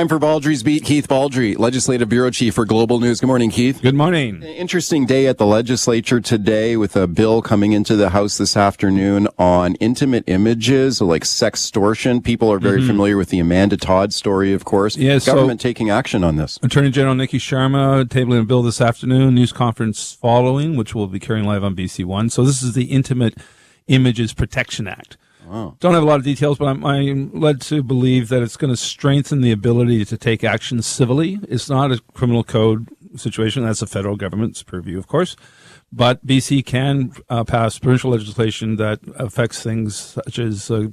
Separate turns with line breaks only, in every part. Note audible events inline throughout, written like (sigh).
Time for Baldrey's Beat. Keith Baldrey, Legislative Bureau Chief for Global News. Good morning, Keith.
Good morning.
Interesting day at the legislature today with a bill coming into the House this afternoon on intimate images like sextortion. People are very mm-hmm. familiar with the Amanda Todd story, of course.
Yes.
Government so taking action on this.
Attorney General Niki Sharma tabling a bill this afternoon, news conference following, which we'll be carrying live on BC One. So this is the Intimate Images Protection Act. Wow. Don't have a lot of details, but I'm, I'm led to believe that it's going to strengthen the ability to take action civilly. It's not a criminal code situation. That's the federal government's purview, of course. But BC can uh, pass provincial legislation that affects things such as uh,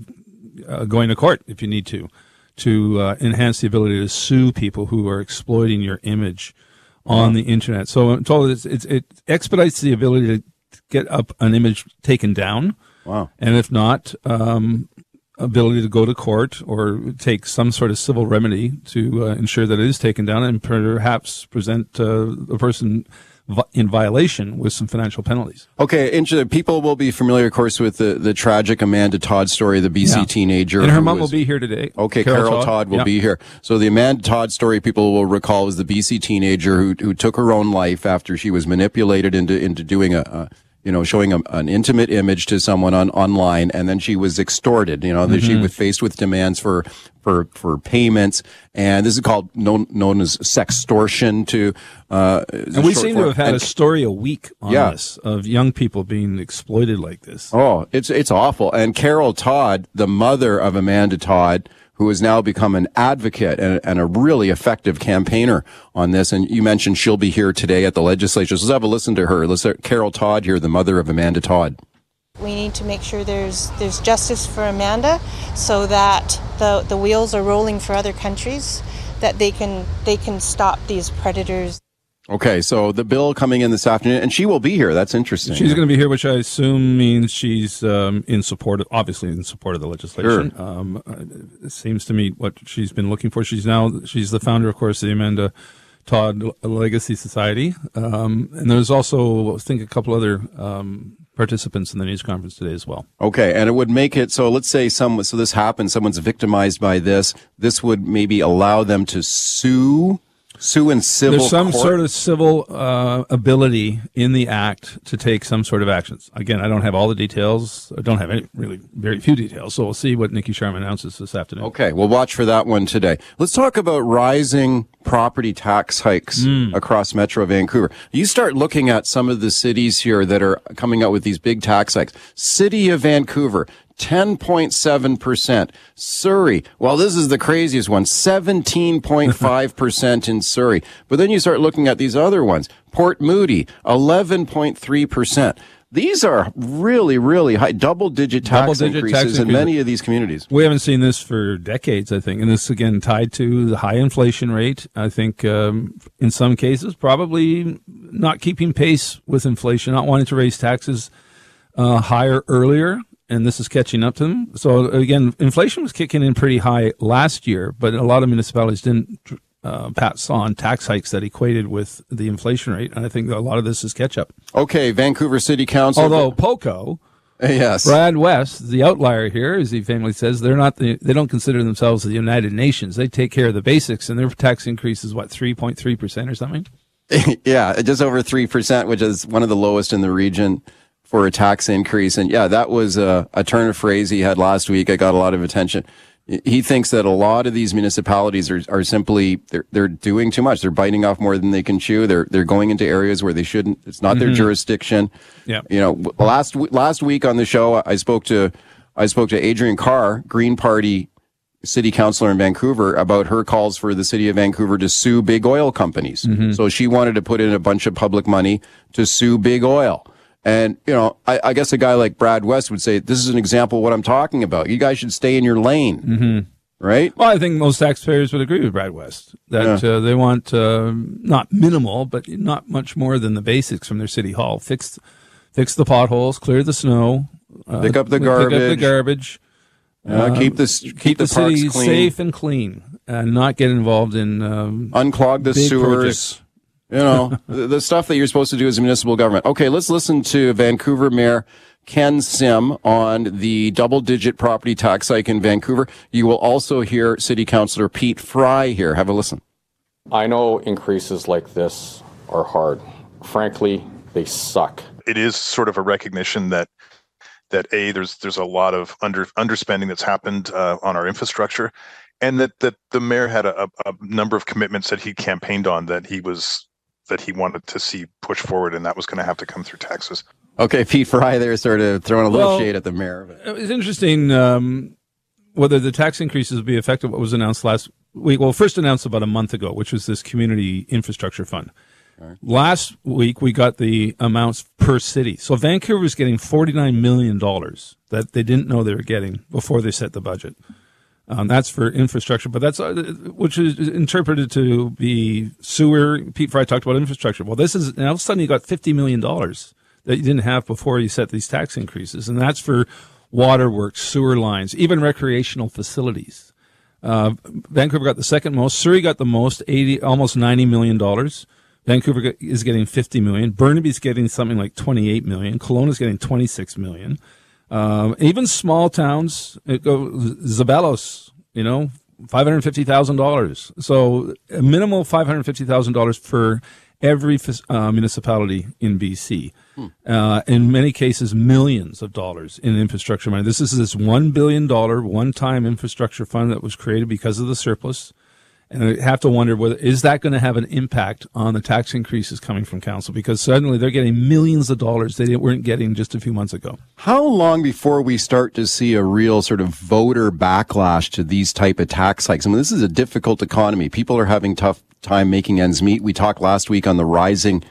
uh, going to court if you need to, to uh, enhance the ability to sue people who are exploiting your image on the internet. So I'm told it's, it's, it expedites the ability to get up an image taken down
Wow.
And if not, um, ability to go to court or take some sort of civil remedy to uh, ensure that it is taken down and perhaps present uh, the person in violation with some financial penalties.
Okay, people will be familiar, of course, with the, the tragic Amanda Todd story, the BC yeah. teenager.
And her mom was, will be here today.
Okay, Carol, Carol Todd. Todd, will yeah. be here. So the Amanda Todd story, people will recall, was the BC teenager who who took her own life after she was manipulated into into doing a, a you know, showing a, an intimate image to someone on online, and then she was extorted. You know, mm-hmm. she was faced with demands for for for payments, and this is called known known as sextortion. To
uh, and we seem to have had and, a story a week on yeah. this of young people being exploited like this.
Oh, it's it's awful. And Carol Todd, the mother of Amanda Todd who has now become an advocate and, and, a really effective campaigner on this. And you mentioned she'll be here today at the legislature. So let's have a listen to her. Let's have Carol Todd here, the mother of Amanda Todd.
We need to make sure there's there's justice for Amanda, so that the the wheels are rolling for other countries, that they can they can stop these predators.
Okay, so the bill coming in this afternoon, and she will be here. That's interesting.
She's going to be here, which I assume means she's um, in support, of, obviously in support of the legislation. Sure. Um, it seems to me what she's been looking for. She's now she's the founder, of course, of the Amanda Todd Legacy Society, um, and there's also I think a couple other um, participants in the news conference today as well.
Okay, and it would make it so. Let's say some so this happens, someone's victimized by this. This would maybe allow them to sue sue in civil.
There's some
court?
sort of civil uh, ability in the act to take some sort of actions. Again, I don't have all the details. I don't have any really very few details. So we'll see what Niki Sharma announces this afternoon.
Okay, we'll watch for that one today. Let's talk about rising property tax hikes mm. across Metro Vancouver. You start looking at some of the cities here that are coming out with these big tax hikes. City of Vancouver, 10.7%. Surrey, well, this is the craziest one, 17.5% in Surrey. But then you start looking at these other ones. Port Moody, 11.3%. These are really, really high, double-digit tax double-digit increases tax in many of these communities.
We haven't seen this for decades, I think, and this again tied to the high inflation rate. I think um, in some cases, probably not keeping pace with inflation, not wanting to raise taxes uh, higher earlier and this is catching up to them. So again, inflation was kicking in pretty high last year, but a lot of municipalities didn't uh, pass on tax hikes that equated with the inflation rate, and I think a lot of this is catch up.
Okay, Vancouver City Council.
Although Poco.
Yes.
Brad West, the outlier here, as he famously says, they're not the, they don't consider themselves the United Nations. They take care of the basics and their tax increase is what, 3.3% or something? (laughs)
yeah, just over 3%, which is one of the lowest in the region for a tax increase. And yeah, that was a, a turn of phrase he had last week. I got a lot of attention. He thinks that a lot of these municipalities are, are simply they're, they're doing too much. They're biting off more than they can chew. They're they're going into areas where they shouldn't. It's not mm-hmm. their jurisdiction.
Yeah.
You know, last last week on the show, I spoke to I spoke to Adrienne Carr, Green Party city councilor in Vancouver about her calls for the city of Vancouver to sue big oil companies. Mm-hmm. So she wanted to put in a bunch of public money to sue big oil. And, you know, I, I, guess a guy like Brad West would say, this is an example of what I'm talking about. You guys should stay in your lane. Mm-hmm. Right?
Well, I think most taxpayers would agree with Brad West that yeah. uh, they want uh, not minimal, but not much more than the basics from their city hall. Fix, fix the potholes, clear the snow,
uh, pick up the garbage,
pick up the garbage,
uh, keep this keep,
keep
the,
the city safe and clean, and not get involved in um,
unclog the sewers.
Projects.
You know, (laughs) the, the stuff that you're supposed to do as a municipal government. Okay, let's listen to Vancouver Mayor Ken Sim on the double digit property tax hike in Vancouver. You will also hear City Councillor Pete Fry here. Have a listen.
I know increases like this are hard. Frankly, they suck.
It is sort of a recognition that that a there's there's a lot of under underspending that's happened uh, on our infrastructure, and that that the mayor had a, a number of commitments that he campaigned on that he was that he wanted to see push forward, and that was going to have to come through taxes.
Okay, Pete Fry there sort of throwing a little well, shade at the mayor. Of it.
It's interesting um, whether the tax increases will be effective. What was announced last week? Well, first announced about a month ago, which was this community infrastructure fund. Right. Last week we got the amounts per city. So Vancouver is getting forty nine million dollars that they didn't know they were getting before they set the budget. Um, that's for infrastructure, but that's uh, which is interpreted to be sewer. Pete Fry talked about infrastructure. Well, this is all of a sudden you got fifty million dollars that you didn't have before you set these tax increases, and that's for waterworks, sewer lines, even recreational facilities. Uh, Vancouver got the second most. Surrey got the most, eighty, almost ninety million dollars. Vancouver is getting fifty million. Burnaby's getting something like twenty-eight million. Kelowna is getting twenty-six million. Um, even small towns, it goes Zeballos, you know, five hundred fifty thousand dollars. So a minimal five hundred fifty thousand dollars for every uh, municipality in BC. Hmm. Uh, in many cases, millions of dollars in infrastructure money. This is this one billion dollar one-time infrastructure fund that was created because of the surplus. And I have to wonder whether is that going to have an impact on the tax increases coming from council because suddenly they're getting millions of dollars they weren't getting just a few months ago.
How long before we start to see a real sort of voter backlash to these type of tax hikes? I mean, this is a difficult economy. People are having tough time making ends meet. We talked last week on the rising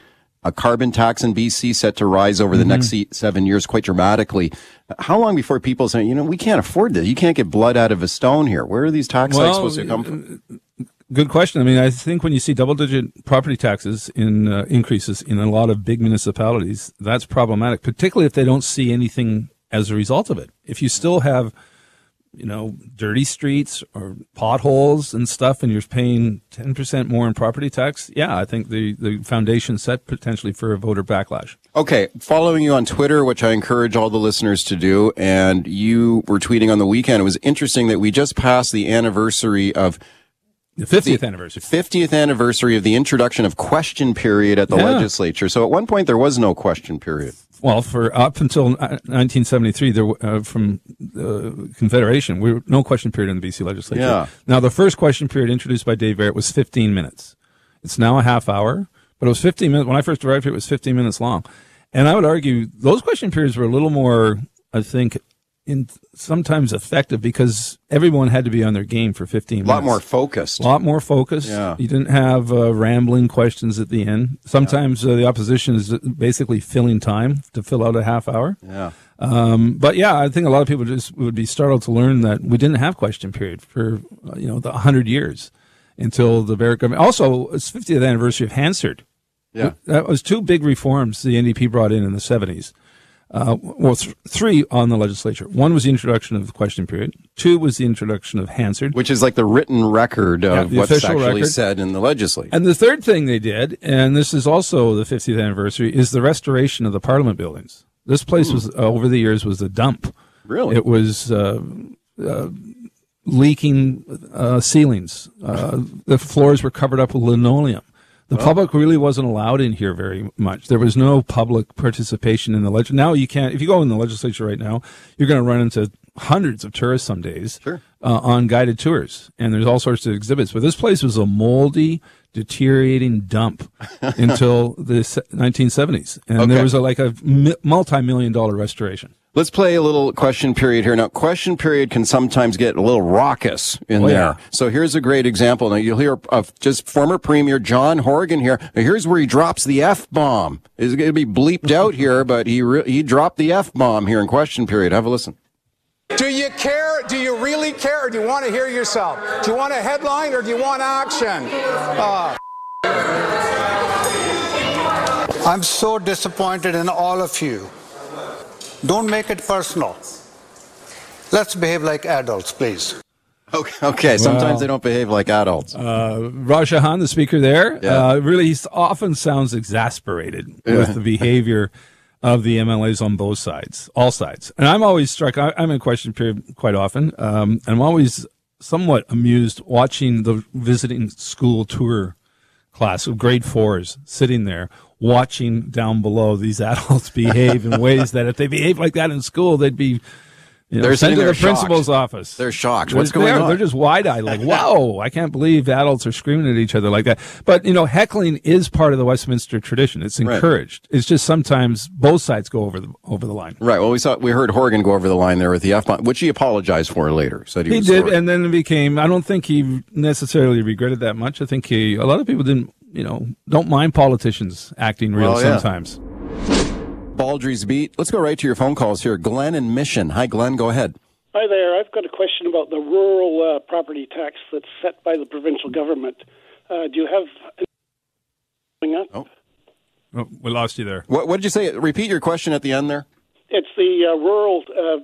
a carbon tax in BC set to rise over the mm-hmm. next seven years quite dramatically. How long before people say, you know, we can't afford this? You can't get blood out of a stone here. Where are these tax well, hikes supposed to come from?
Good question. I mean, I think when you see double-digit property taxes in uh, increases in a lot of big municipalities, that's problematic, particularly if they don't see anything as a result of it. If you still have, you know, dirty streets or potholes and stuff, and you're paying ten percent more in property tax, yeah, I think the the foundation set potentially for a voter backlash.
Okay, following you on Twitter, which I encourage all the listeners to do, and you were tweeting on the weekend. It was interesting that we just passed the anniversary of
the 50th anniversary.
50th anniversary of the introduction of question period at the yeah. legislature. So at one point there was no question period.
Well, for up until 1973, there uh, from the Confederation, we were, no question period in the BC legislature.
Yeah.
Now, the first question period introduced by Dave Barrett was 15 minutes. It's now a half hour, but it was 15 minutes. When I first arrived here, it was 15 minutes long. And I would argue those question periods were a little more, I think, in sometimes effective because everyone had to be on their game for 15 minutes.
A lot more focused.
A lot more focused.
Yeah.
You didn't have uh, rambling questions at the end. Sometimes yeah. uh, the opposition is basically filling time to fill out a half hour.
Yeah.
Um, but yeah, I think a lot of people just would be startled to learn that we didn't have question period for, uh, you know, the 100 years until the Barrett government. Also, it's 50th anniversary of Hansard.
Yeah.
That was two big reforms the NDP brought in in the 70s uh, well, th- three on the legislature. One was the introduction of the question period. Two was the introduction of Hansard,
which is like the written record of yeah, what's actually record. said in the legislature.
And the third thing they did, and this is also the 50th anniversary, is the restoration of the Parliament buildings. This place hmm. was uh, over the years was a dump.
Really,
it was. Uh, uh leaking uh, ceilings. Uh, the floors were covered up with linoleum. The well, public really wasn't allowed in here very much. There was no public participation in the legislature. Now you can't. If you go in the legislature right now, you're going to run into hundreds of tourists some days
sure.
uh, on guided tours, and there's all sorts of exhibits. But this place was a moldy, deteriorating dump (laughs) until the 1970s, and okay. there was a, like a multi-million dollar restoration.
Let's play a little question period here. Now, question period can sometimes get a little raucous in oh, there. Yeah. So here's a great example. Now, you'll hear of just former Premier John Horgan here. Now, here's where he drops the F bomb. It's going to be bleeped out here, but he, re- he dropped the F bomb here in question period. Have a listen.
Do you care? Do you really care? Or do you want to hear yourself? Do you want a headline or do you want action? Uh, I'm so disappointed in all of you. Don't make it personal. Let's behave like adults, please.
Okay, okay. Sometimes
Well-
they don't behave like adults.
Uh, Raj Chouhan, the speaker there,
Yeah.
uh, really often sounds exasperated with the behavior of the MLAs on both sides, all sides. And I'm always struck. I, I'm in question period quite often, um, and I'm always somewhat amused watching the visiting school tour class of grade fours sitting there watching down below these (laughs) adults behave in ways that if they behave like that in school, they'd be. You know,
They're
sent
sitting
to the principal's office.
They're shocked. What's
They're-
going
they're-
on?
They're just wide eyed, like, (laughs) whoa, I can't believe adults are screaming at each other like that. But, you know, heckling is part of the Westminster tradition. It's
Right.
encouraged. It's just sometimes both sides go over the, over the line.
Right. Well, we saw we heard Horgan go over the line there with the F bomb, which he apologized for later. Said he,
He did,
sorry.
and then it became, I don't think he necessarily regretted that much. I think he, a lot of people didn't, you know, don't mind politicians acting real
Well, yeah.
sometimes.
Baldrey's beat. Let's go right to your phone calls here. Glenn and Mission. Hi, Glenn. Go ahead.
Hi there. I've got a question about the rural uh, property tax that's set by the provincial government. Uh, do you have coming up?
Oh.
Oh, we lost you there.
What, what did you say? Repeat your question at the end there.
It's the uh, rural uh,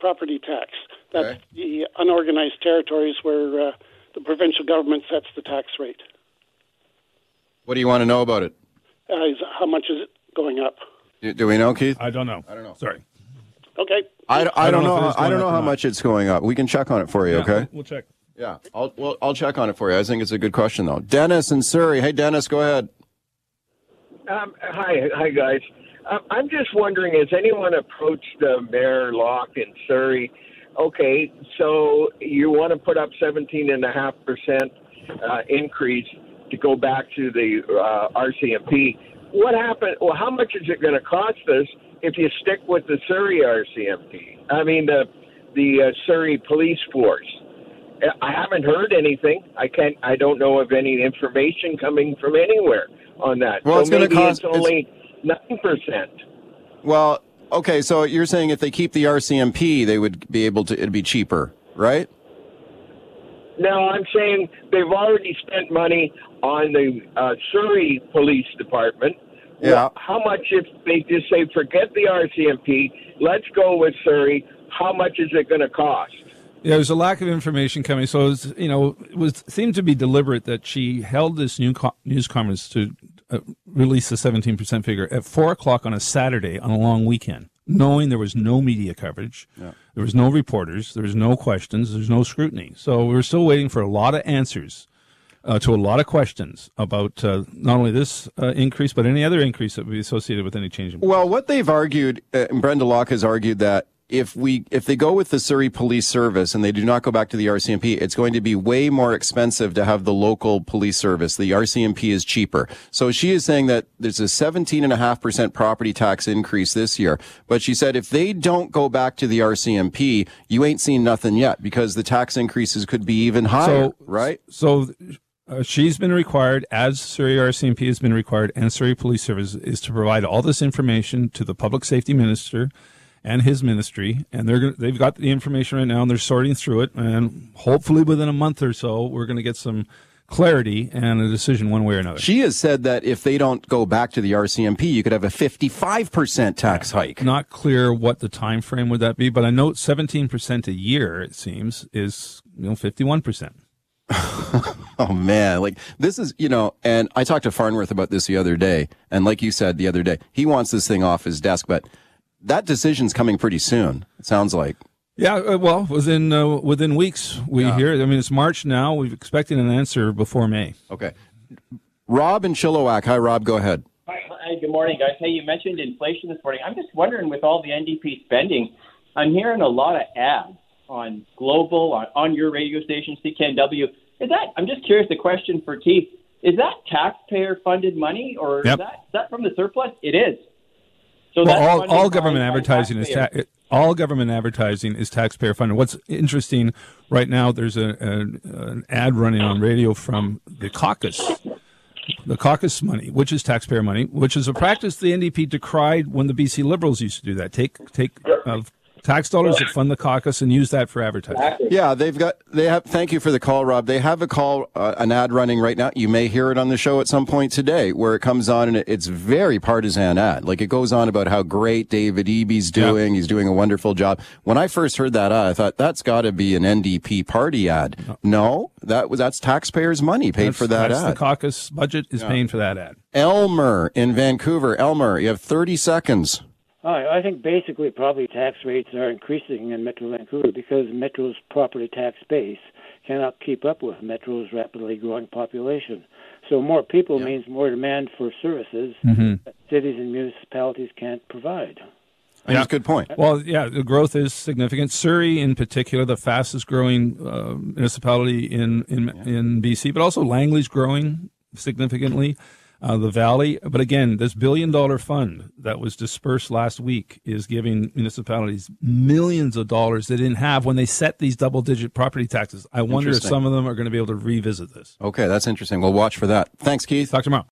property tax. That's
Okay.
the unorganized territories where uh, the provincial government sets the tax rate.
What do you want to know about it?
Uh, is, how much is it going up?
Do, do we know, Keith?
I don't know.
I don't know.
Sorry.
Okay.
I, I,
I
don't
don't know
know.
if it is
I don't know how much it's going up. We can check on it for you.
Yeah,
okay.
we'll- We'll check.
Yeah. I'll well, I'll check on it for you. I think it's a good question though. Dennis in Surrey. Hey, Dennis. Go ahead.
Um, hi, hi guys. Um, I'm just wondering, has anyone approached uh, Mayor Locke in Surrey? Okay, so you want to put up 17.5% uh, increase to go back to the uh, RCMP. What happened? Well, how much is it going to cost us if you stick with the Surrey RCMP? I mean, the the uh, Surrey Police Force. I haven't heard anything. I can't. I don't know of any information coming from anywhere on that.
Well,
so
it's gonna cost-
it's only nine percent.
Well, okay. So you're saying if they keep the RCMP, they would be able to. It'd be cheaper, right?
No, I'm saying they've already spent money on the uh, Surrey Police Department.
Yeah.
Well, how much if they just say forget the RCMP, let's go with Surrey? How much is it going to cost?
Yeah, there's a lack of information coming. So, it was, you know, it was seemed to be deliberate that she held this new co- news conference to uh, release the 17% figure at four o'clock on a Saturday on a long weekend, knowing there was no media coverage, there was no reporters, there was no questions, there's no scrutiny. So we were still waiting for a lot of answers uh, to a lot of questions about uh, not only this uh, increase but any other increase that would be associated with any change in.
Well, what they've argued, uh, and Brenda Locke has argued that if we if they go with the Surrey Police Service and they do not go back to the RCMP, it's going to be way more expensive to have the local police service. The RCMP is cheaper. So she is saying that there's a 17.5% property tax increase this year. But she said if they don't go back to the RCMP, you ain't seen nothing yet because the tax increases could be even higher, right?
So uh, she's been required, as Surrey RCMP has been required, and Surrey Police Service is to provide all this information to the public safety minister and his ministry, and they're they've got the information right now, and they're sorting through it, and hopefully within a month or so, we're going to get some clarity and a decision one way or another.
She has said that if they don't go back to the RCMP, you could have a 55% tax hike.
Not clear what the time frame would that be, but I know 17% a year, it seems, is you know 51%. (laughs)
Oh man, like this is, you know, and I talked to Farnworth about this the other day, and like you said the other day, he wants this thing off his desk, but that decision's coming pretty soon. It sounds like.
Yeah, uh, well, within uh, within weeks we
Yeah.
hear. I mean, it's March now. We're expecting an answer before May.
Okay. Rob and Chilliwack. Hi, Rob. Go ahead.
Hi, hi, good morning, guys. Hey, you mentioned inflation this morning. I'm just wondering, with all the NDP spending, I'm hearing a lot of ads on Global, on, on your radio station, CKNW. Is that? I'm just curious. The question for Keith is that taxpayer-funded money, or
Yep.
is that is that from the surplus? It is. So
Well, all, all government advertising is ta- all government advertising is taxpayer funded. What's interesting right now? There's a, a an ad running on radio from the caucus, the caucus money, which is taxpayer money, which is a practice the NDP decried when the BC Liberals used to do that. Take take uh, tax dollars that fund the caucus and use that for advertising.
Yeah, they've got they have. Thank you for the call, Rob. They have a call, uh, an ad running right now. You may hear it on the show at some point today, where it comes on and it, it's very partisan ad. Like it goes on about how great David Eby's doing. He's doing a wonderful job. When I first heard that ad, I thought that's got to be an NDP party ad. No, that was that's taxpayers' money paid
That's-
for that
that's
ad.
The caucus budget is paying for that ad.
Elmer in Vancouver. Elmer, you have thirty seconds.
Hi, I think basically property tax rates are increasing in Metro Vancouver because Metro's property tax base cannot keep up with Metro's rapidly growing population. So more people means more demand for services
Mhm.
that cities and municipalities can't provide.
That's a good point.
Well, yeah, the growth is significant. Surrey, in particular, the fastest growing uh, municipality in, in in BC, but also Langley's growing significantly. Uh, the Valley, but again, this billion dollar fund that was dispersed last week is giving municipalities millions of dollars they didn't have when they set these double digit property taxes. I wonder if some of them are going to be able to revisit this.
Okay, that's interesting. We'll watch for that. Thanks, Keith.
Talk tomorrow.